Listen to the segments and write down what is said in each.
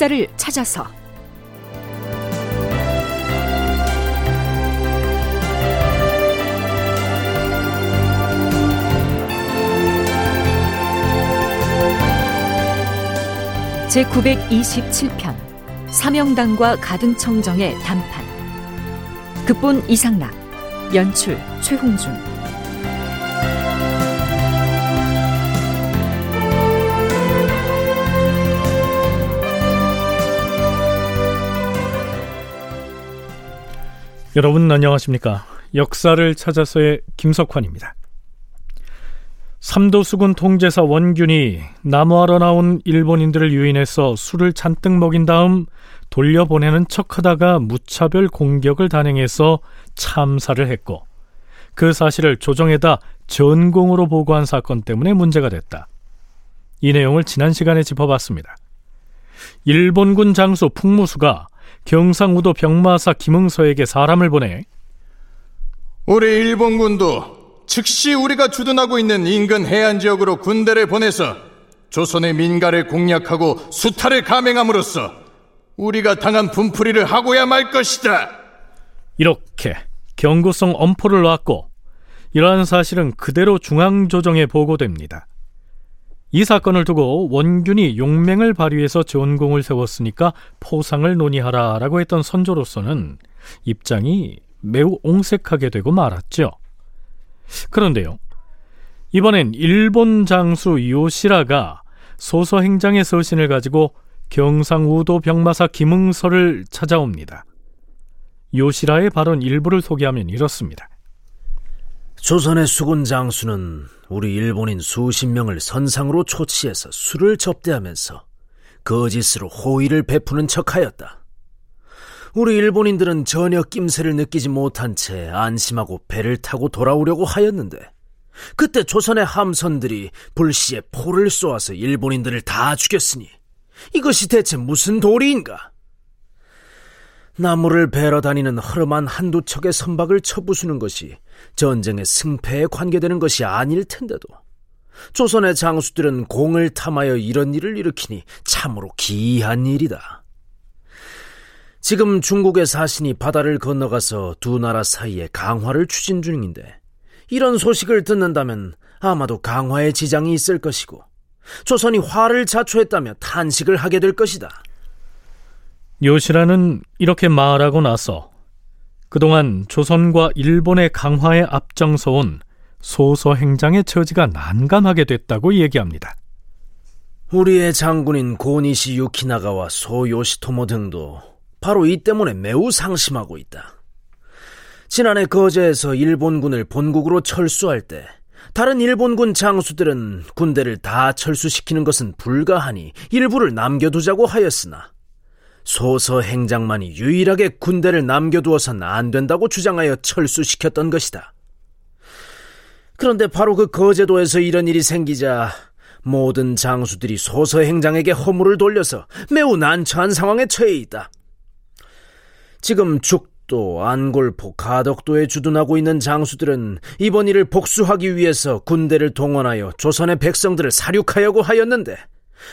역사를 찾아서. 제 927편 사명당과 가등청정의 단판. 극본 이상락 연출 최홍준 여러분 안녕하십니까 역사를 찾아서의 김석환입니다 삼도수군 통제사 원균이 나무하러 나온 일본인들을 유인해서 술을 잔뜩 먹인 다음 돌려보내는 척하다가 무차별 공격을 단행해서 참사를 했고 그 사실을 조정에다 전공으로 보고한 사건 때문에 문제가 됐다. 이 내용을 지난 시간에 짚어봤습니다. 일본군 장수 풍무수가 경상우도 병마사 김응서에게 사람을 보내 우리 일본군도 즉시 우리가 주둔하고 있는 인근 해안 지역으로 군대를 보내서 조선의 민가를 공략하고 수탈을 감행함으로써 우리가 당한 분풀이를 하고야 말 것이다. 이렇게 경고성 엄포를 놨고 이러한 사실은 그대로 중앙조정에 보고됩니다. 이 사건을 두고 원균이 용맹을 발휘해서 전공을 세웠으니까 포상을 논의하라라고 했던 선조로서는 입장이 매우 옹색하게 되고 말았죠. 그런데요. 이번엔 일본 장수 요시라가 소서 행장의 서신을 가지고 경상우도 병마사 김응서를 찾아옵니다. 요시라의 발언 일부를 소개하면 이렇습니다. 조선의 수군 장수는 우리 일본인 수십 명을 선상으로 초치해서 술을 접대하면서 거짓으로 호의를 베푸는 척하였다. 우리 일본인들은 전혀 낌새를 느끼지 못한 채 안심하고 배를 타고 돌아오려고 하였는데 그때 조선의 함선들이 불시에 포를 쏘아서 일본인들을 다 죽였으니 이것이 대체 무슨 도리인가? 나무를 베러 다니는 허름한 한두 척의 선박을 쳐부수는 것이 전쟁의 승패에 관계되는 것이 아닐 텐데도 조선의 장수들은 공을 탐하여 이런 일을 일으키니 참으로 기이한 일이다. 지금 중국의 사신이 바다를 건너가서 두 나라 사이에 강화를 추진 중인데 이런 소식을 듣는다면 아마도 강화에 지장이 있을 것이고 조선이 화를 자초했다며 탄식을 하게 될 것이다. 요시라는 이렇게 말하고 나서 그동안 조선과 일본의 강화에 앞장서온 소서 행장의 처지가 난감하게 됐다고 얘기합니다. 우리의 장군인 고니시 유키나가와 소요시토모 등도 바로 이 때문에 매우 상심하고 있다. 지난해 거제에서 일본군을 본국으로 철수할 때 다른 일본군 장수들은 군대를 다 철수시키는 것은 불가하니 일부를 남겨두자고 하였으나 소서 행장만이 유일하게 군대를 남겨두어선 안 된다고 주장하여 철수시켰던 것이다. 그런데 바로 그 거제도에서 이런 일이 생기자 모든 장수들이 소서 행장에게 허물을 돌려서 매우 난처한 상황에 처해 있다. 지금 죽도, 안골포, 가덕도에 주둔하고 있는 장수들은 이번 일을 복수하기 위해서 군대를 동원하여 조선의 백성들을 사륙하려고 하였는데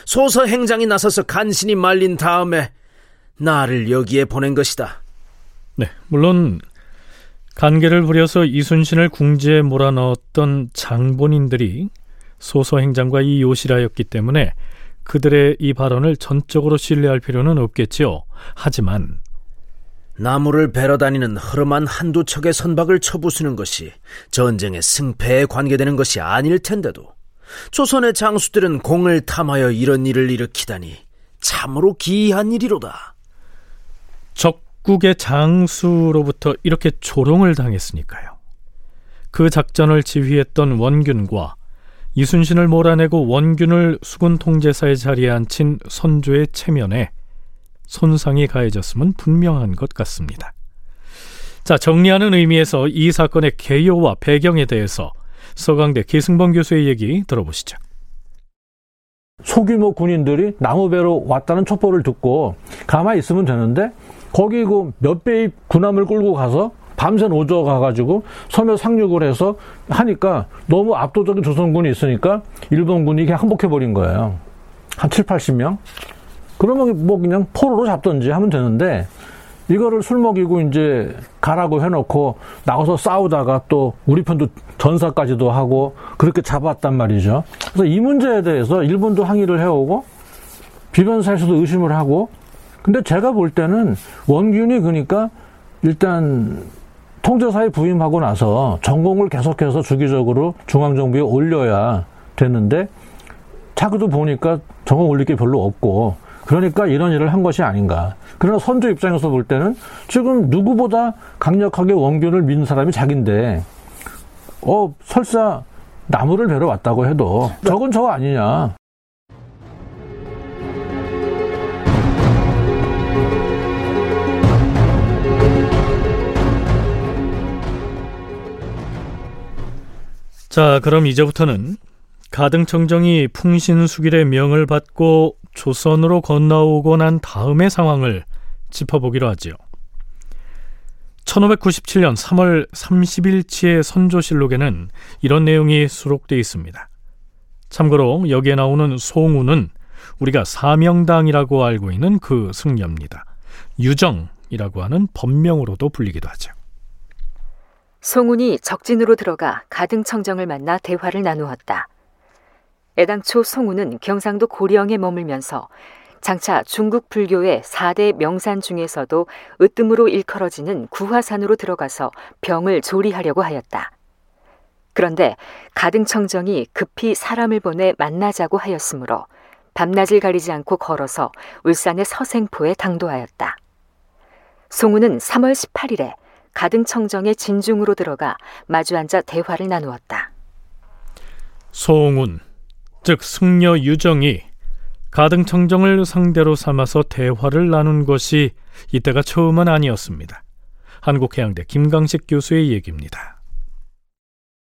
소서 행장이 나서서 간신히 말린 다음에 나를 여기에 보낸 것이다. 네, 물론 간계를 부려서 이순신을 궁지에 몰아넣었던 장본인들이 소서 행장과 이 요시라였기 때문에 그들의 이 발언을 전적으로 신뢰할 필요는 없겠지요. 하지만 나무를 베러 다니는 허름한 한두 척의 선박을 쳐부수는 것이 전쟁의 승패에 관계되는 것이 아닐 텐데도 조선의 장수들은 공을 탐하여 이런 일을 일으키다니 참으로 기이한 일이로다. 적국의 장수로부터 이렇게 조롱을 당했으니까요. 그 작전을 지휘했던 원균과 이순신을 몰아내고 원균을 수군 통제사의 자리에 앉힌 선조의 체면에 손상이 가해졌음은 분명한 것 같습니다. 자, 정리하는 의미에서 이 사건의 개요와 배경에 대해서 서강대 기승범 교수의 얘기 들어보시죠. 소규모 군인들이 나무배로 왔다는 첩보를 듣고 가만히 있으면 되는데 거기 그 몇 배의 군함을 끌고 가서 밤새 노조 가가지고 섬에 상륙을 해서 하니까 너무 압도적인 조선군이 있으니까 일본군이 이게 항복해버린 거예요. 한 7, 80명? 그러면 뭐 그냥 포로로 잡던지 하면 되는데 이거를 술 먹이고 이제 가라고 해놓고 나가서 싸우다가 또 우리 편도 전사까지도 하고 그렇게 잡았단 말이죠. 그래서 이 문제에 대해서 일본도 항의를 해오고 비변사에서도 의심을 하고 근데 제가 볼 때는 원균이 그러니까 일단 통제사에 부임하고 나서 전공을 계속해서 주기적으로 중앙정부에 올려야 되는데 자기도 보니까 전공 올릴 게 별로 없고 그러니까 이런 일을 한 것이 아닌가. 그러나 선조 입장에서 볼 때는 지금 누구보다 강력하게 원균을 믿는 사람이 자기인데, 어, 설사 나무를 베러 왔다고 해도 저건 저거 아니냐. 자, 그럼 이제부터는 가등청정이 풍신수길의 명을 받고 조선으로 건너오고 난 다음의 상황을 짚어보기로 하지요. 1597년 3월 30일치의 선조실록에는 이런 내용이 수록되어 있습니다. 참고로 여기에 나오는 송우는 우리가 사명당이라고 알고 있는 그 승려입니다. 유정이라고 하는 법명으로도 불리기도 하죠. 송운이 적진으로 들어가 가등청정을 만나 대화를 나누었다. 애당초 송우는 경상도 고령에 머물면서 장차 중국 불교의 4대 명산 중에서도 으뜸으로 일컬어지는 구화산으로 들어가서 병을 조리하려고 하였다. 그런데 가등청정이 급히 사람을 보내 만나자고 하였으므로 밤낮을 가리지 않고 걸어서 울산의 서생포에 당도하였다. 송우는 3월 18일에 가등청정의 진중으로 들어가 마주 앉아 대화를 나누었다. 송운, 즉 승려 유정이 가등청정을 상대로 삼아서 대화를 나눈 것이 이때가 처음은 아니었습니다. 한국해양대 김강식 교수의 얘기입니다.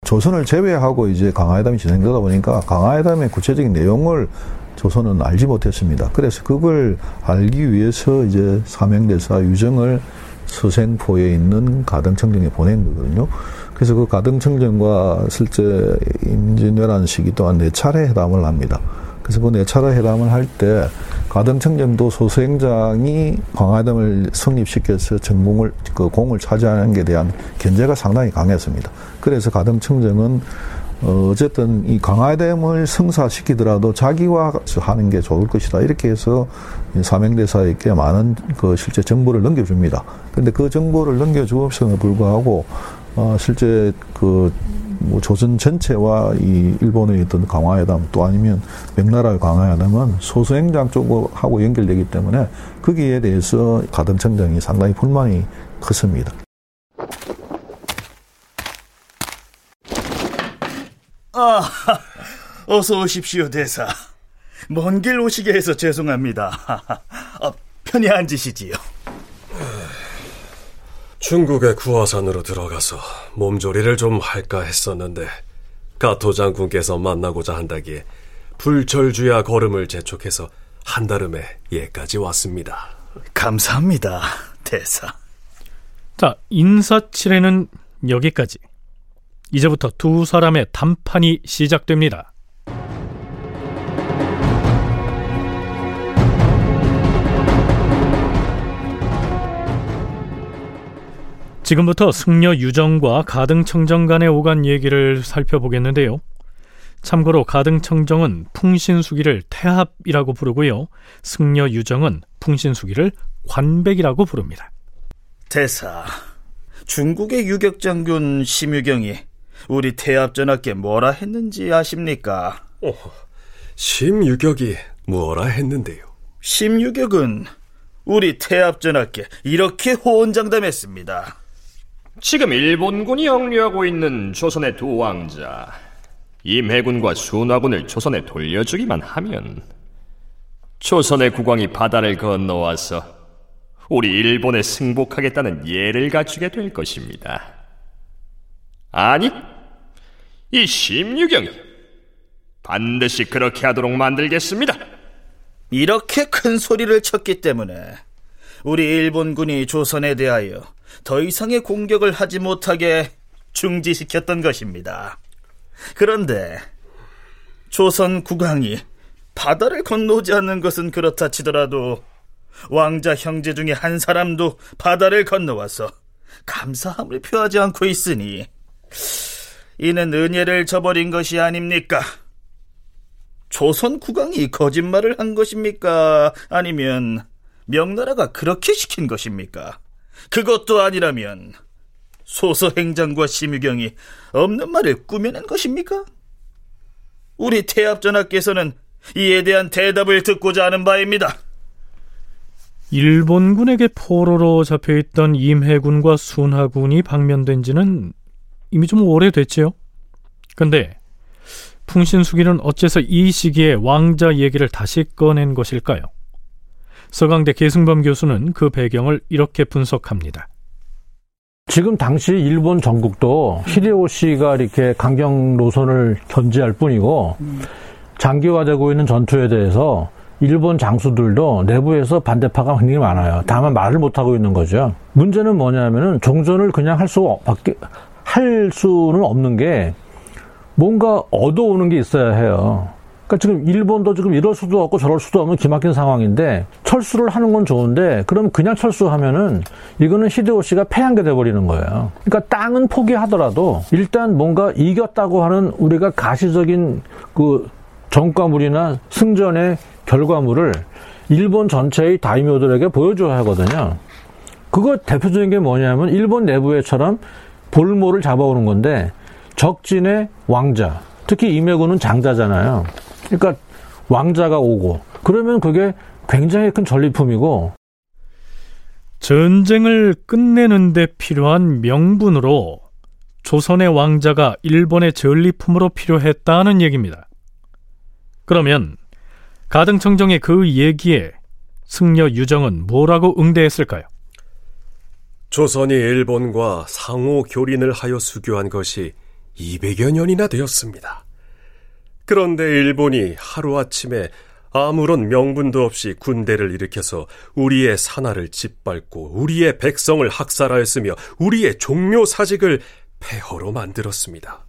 조선을 제외하고 이제 강화회담이 진행되다 보니까 강화회담의 구체적인 내용을 조선은 알지 못했습니다. 그래서 그걸 알기 위해서 이제 사명대사 유정을 서생포에 있는 가등청정에 보낸 거거든요. 그래서 그 가등청정과 실제 임진왜란 시기 또한 네 차례 회담을 합니다. 그래서 그 네 차례 회담을 할 때 가등청정도 소수행장이 광화담을 성립시켜서 전공을 그 공을 차지하는 게 대한 견제가 상당히 강했습니다. 그래서 가등청정은 어, 어쨌든 이 강화댐을 성사시키더라도 자기와 하는 게 좋을 것이다. 이렇게 해서 사명대사에게 많은 그 실제 정보를 넘겨줍니다. 근데 그 정보를 넘겨주었음에 불구하고, 어, 실제 그, 뭐 조선 전체와 이 일본의 어떤 강화회담 또 아니면 명나라의 강화회담은 소수행장 쪽하고 연결되기 때문에 거기에 대해서 가등청장이 상당히 불만이 컸습니다. 아, 어서 오십시오, 대사. 먼 길 오시게 해서 죄송합니다. 아, 편히 앉으시지요. 중국의 구화산으로 들어가서 몸조리를 좀 할까 했었는데 가토 장군께서 만나고자 한다기에 불철주야 걸음을 재촉해서 한달음에 예까지 왔습니다. 감사합니다, 대사. 자, 인사치레는 여기까지. 이제부터 두 사람의 담판이 시작됩니다. 지금부터 승려 유정과 가등청정 간의 오간 얘기를 살펴보겠는데요. 참고로 가등청정은 풍신수기를 태합이라고 부르고요. 승려 유정은 풍신수기를 관백이라고 부릅니다. 대사, 중국의 유격장군 심유경이 우리 태합전하께 뭐라 했는지 아십니까? 어, 심유격이 뭐라 했는데요? 심유격은 우리 태합전하께 이렇게 호언장담했습니다. 지금 일본군이 영류하고 있는 조선의 두 왕자 임해군과 순화군을 조선에 돌려주기만 하면 조선의 국왕이 바다를 건너와서 우리 일본에 승복하겠다는 예를 갖추게 될 것입니다. 아니, 이 심유경이 반드시 그렇게 하도록 만들겠습니다. 이렇게 큰 소리를 쳤기 때문에 우리 일본군이 조선에 대하여 더 이상의 공격을 하지 못하게 중지시켰던 것입니다. 그런데 조선 국왕이 바다를 건너오지 않는 것은 그렇다 치더라도 왕자 형제 중에 한 사람도 바다를 건너와서 감사함을 표하지 않고 있으니 이는 은혜를 저버린 것이 아닙니까? 조선 국왕이 거짓말을 한 것입니까? 아니면 명나라가 그렇게 시킨 것입니까? 그것도 아니라면 소서 행장과 심유경이 없는 말을 꾸며낸 것입니까? 우리 태압전하께서는 이에 대한 대답을 듣고자 하는 바입니다. 일본군에게 포로로 잡혀있던 임해군과 순하군이 방면된 지는 이미 좀 오래됐지요. 근데 풍신수기는 어째서 이 시기에 왕자 얘기를 다시 꺼낸 것일까요? 서강대 계승범 교수는 그 배경을 이렇게 분석합니다. 지금 당시 일본 전국도 히데요시가 이렇게 강경 노선을 견지할 뿐이고 장기화되고 있는 전투에 대해서 일본 장수들도 내부에서 반대파가 굉장히 많아요. 다만 말을 못하고 있는 거죠. 문제는 뭐냐면은 종전을 그냥 할 수, 밖에, 할 수는 없는 게 뭔가 얻어오는 게 있어야 해요. 그러니까 지금 일본도 지금 이럴 수도 없고 저럴 수도 없는 기막힌 상황인데 철수를 하는 건 좋은데 그럼 그냥 철수하면은 이거는 히데요시가 패한 게 돼버리는 거예요. 그러니까 땅은 포기하더라도 일단 뭔가 이겼다고 하는 우리가 가시적인 그 정과물이나 승전의 결과물을 일본 전체의 다이묘들에게 보여줘야 하거든요. 그거 대표적인 게 뭐냐면 일본 내부에처럼 볼모를 잡아오는 건데 적진의 왕자, 특히 임해군은 장자잖아요. 그러니까 왕자가 오고 그러면 그게 굉장히 큰 전리품이고 전쟁을 끝내는데 필요한 명분으로 조선의 왕자가 일본의 전리품으로 필요했다는 얘기입니다. 그러면 가등청정의 그 얘기에 승려 유정은 뭐라고 응대했을까요? 조선이 일본과 상호 교린을 하여 수교한 것이 200여 년이나 되었습니다. 그런데 일본이 하루아침에 아무런 명분도 없이 군대를 일으켜서 우리의 산하를 짓밟고 우리의 백성을 학살하였으며 우리의 종묘 사직을 폐허로 만들었습니다.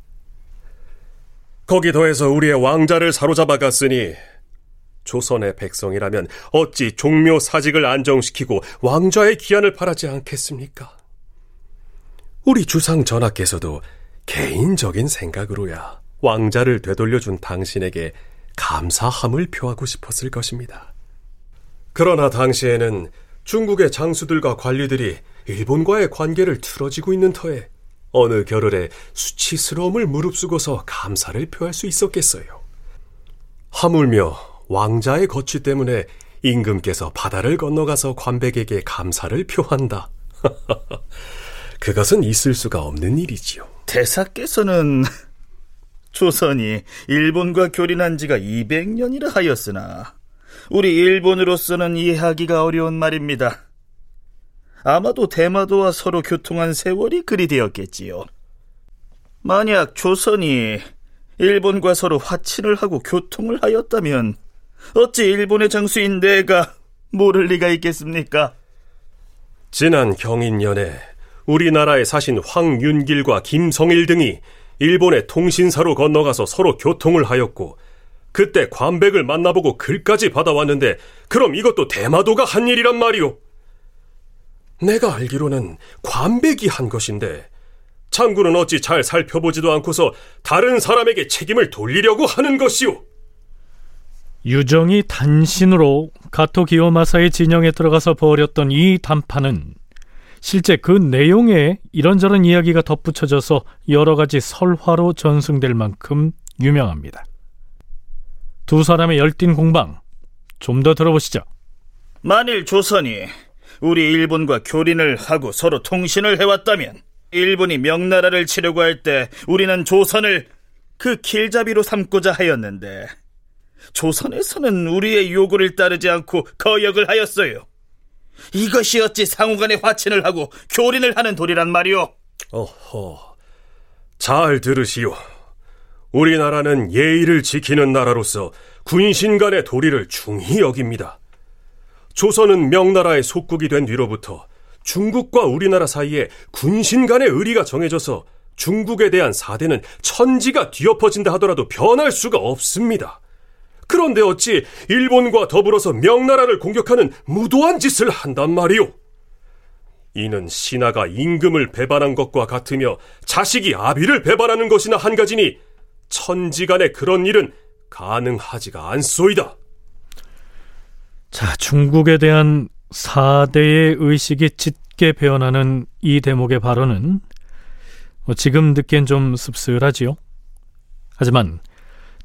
거기 더해서 우리의 왕자를 사로잡아 갔으니 조선의 백성이라면 어찌 종묘 사직을 안정시키고 왕좌의 기한을 바라지 않겠습니까? 우리 주상 전하께서도 개인적인 생각으로야 왕자를 되돌려준 당신에게 감사함을 표하고 싶었을 것입니다. 그러나 당시에는 중국의 장수들과 관리들이 일본과의 관계를 틀어지고 있는 터에 어느 겨를에 수치스러움을 무릅쓰고서 감사를 표할 수 있었겠어요. 하물며 왕자의 거취 때문에 임금께서 바다를 건너가서 관백에게 감사를 표한다. 그것은 있을 수가 없는 일이지요. 대사께서는 조선이 일본과 교린한 지가 200년이라 하였으나 우리 일본으로서는 이해하기가 어려운 말입니다. 아마도 대마도와 서로 교통한 세월이 그리 되었겠지요. 만약 조선이 일본과 서로 화친을 하고 교통을 하였다면 어찌 일본의 장수인 내가 모를 리가 있겠습니까? 지난 경인년에 우리나라에 사신 황윤길과 김성일 등이 일본의 통신사로 건너가서 서로 교통을 하였고 그때 관백을 만나보고 글까지 받아왔는데 그럼 이것도 대마도가 한 일이란 말이오. 내가 알기로는 관백이 한 것인데 장군은 어찌 잘 살펴보지도 않고서 다른 사람에게 책임을 돌리려고 하는 것이오. 유정이 단신으로 가토 기요마사의 진영에 들어가서 벌였던 이 담판은 실제 그 내용에 이런저런 이야기가 덧붙여져서 여러 가지 설화로 전승될 만큼 유명합니다. 두 사람의 열띤 공방 좀 더 들어보시죠. 만일 조선이 우리 일본과 교린을 하고 서로 통신을 해왔다면 일본이 명나라를 치려고 할 때 우리는 조선을 그 길잡이로 삼고자 하였는데 조선에서는 우리의 요구를 따르지 않고 거역을 하였어요. 이것이 어찌 상호간에 화친을 하고 교린을 하는 도리란 말이오? 어허, 잘 들으시오. 우리나라는 예의를 지키는 나라로서 군신 간의 도리를 중히 여깁니다. 조선은 명나라의 속국이 된 뒤로부터 중국과 우리나라 사이에 군신 간의 의리가 정해져서 중국에 대한 사대는 천지가 뒤엎어진다 하더라도 변할 수가 없습니다. 그런데 어찌 일본과 더불어서 명나라를 공격하는 무도한 짓을 한단 말이오? 이는 신하가 임금을 배반한 것과 같으며 자식이 아비를 배반하는 것이나 한 가지니 천지간에 그런 일은 가능하지가 않소이다. 자, 중국에 대한 사대의 의식이 짙게 배어나는 이 대목의 발언은 뭐 지금 듣기엔 좀 씁쓸하지요. 하지만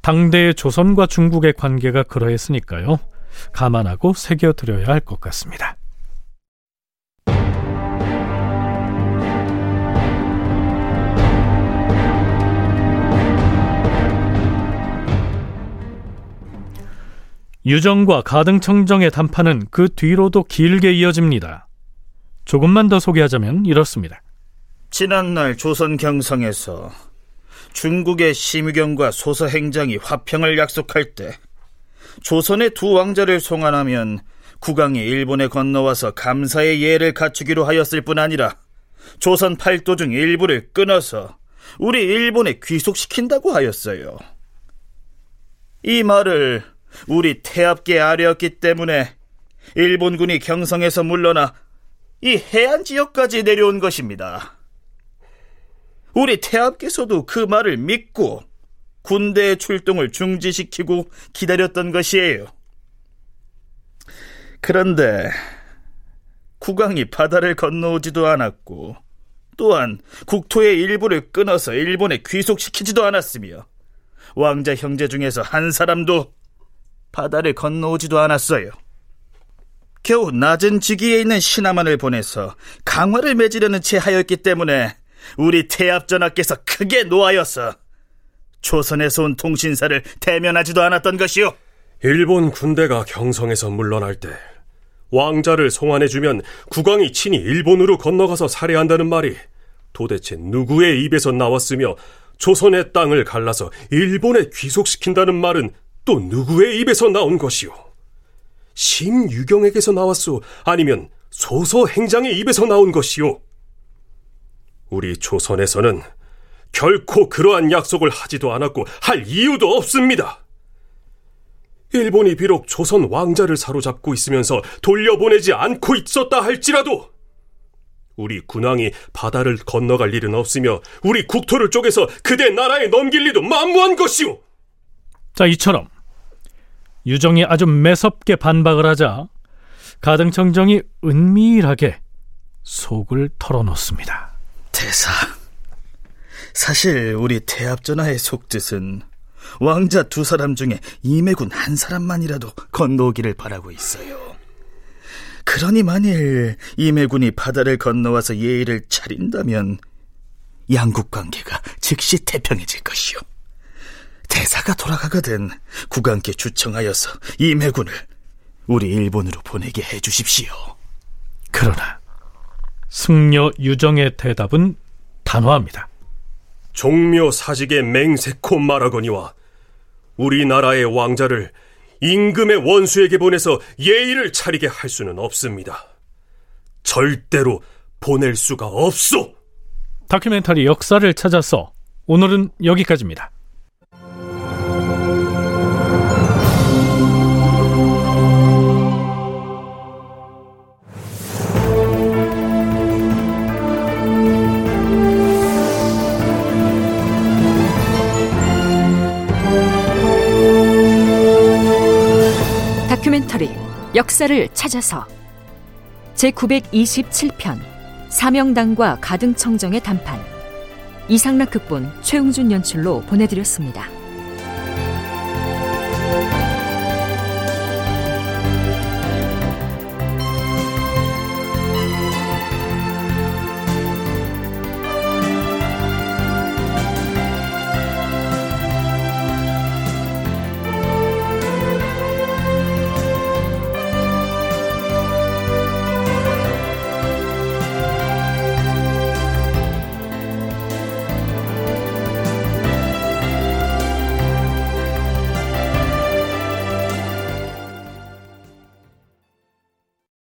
당대의 조선과 중국의 관계가 그러했으니까요. 감안하고 새겨드려야 할 것 같습니다. 유정과 가등청정의 담판은 그 뒤로도 길게 이어집니다. 조금만 더 소개하자면 이렇습니다. 지난날 조선 경성에서 중국의 심의경과 소서행장이 화평을 약속할 때 조선의 두 왕자를 송환하면 국왕이 일본에 건너와서 감사의 예를 갖추기로 하였을 뿐 아니라 조선 팔도 중 일부를 끊어서 우리 일본에 귀속시킨다고 하였어요. 이 말을 우리 태압계 아래였기 때문에 일본군이 경성에서 물러나 이 해안 지역까지 내려온 것입니다. 우리 태압께서도 그 말을 믿고 군대의 출동을 중지시키고 기다렸던 것이에요. 그런데 국왕이 바다를 건너오지도 않았고 또한 국토의 일부를 끊어서 일본에 귀속시키지도 않았으며 왕자 형제 중에서 한 사람도 바다를 건너오지도 않았어요. 겨우 낮은 지기에 있는 신하만을 보내서 강화를 맺으려는 채 하였기 때문에 우리 태압전하께서 크게 노하여서 조선에서 온 통신사를 대면하지도 않았던 것이요. 일본 군대가 경성에서 물러날 때 왕자를 송환해주면 국왕이 친히 일본으로 건너가서 살해한다는 말이 도대체 누구의 입에서 나왔으며 조선의 땅을 갈라서 일본에 귀속시킨다는 말은 또 누구의 입에서 나온 것이오? 심유경에게서 나왔소? 아니면 소서 행장의 입에서 나온 것이오? 우리 조선에서는 결코 그러한 약속을 하지도 않았고 할 이유도 없습니다. 일본이 비록 조선 왕자를 사로잡고 있으면서 돌려보내지 않고 있었다 할지라도 우리 군왕이 바다를 건너갈 일은 없으며 우리 국토를 쪼개서 그대 나라에 넘길 리도 만무한 것이오. 자, 이처럼 유정이 아주 매섭게 반박을 하자 가등청정이 은밀하게 속을 털어놓습니다. 대사, 사실 우리 대합전하의 속뜻은 왕자 두 사람 중에 이매군 한 사람만이라도 건너오기를 바라고 있어요. 그러니 만일 이매군이 바다를 건너와서 예의를 차린다면 양국 관계가 즉시 태평해질 것이요. 대사가 돌아가거든 국왕께 주청하여서 이매군을 우리 일본으로 보내게 해주십시오. 그러나 승려 유정의 대답은 단호합니다. 종묘 사직의 맹세코 말하거니와 우리나라의 왕자를 임금의 원수에게 보내서 예의를 차리게 할 수는 없습니다. 절대로 보낼 수가 없소. 다큐멘터리 역사를 찾아서 오늘은 여기까지입니다. 역사를 찾아서 제927편 사명당과 가등청정의 단판 이상락 극본 최웅준 연출로 보내드렸습니다.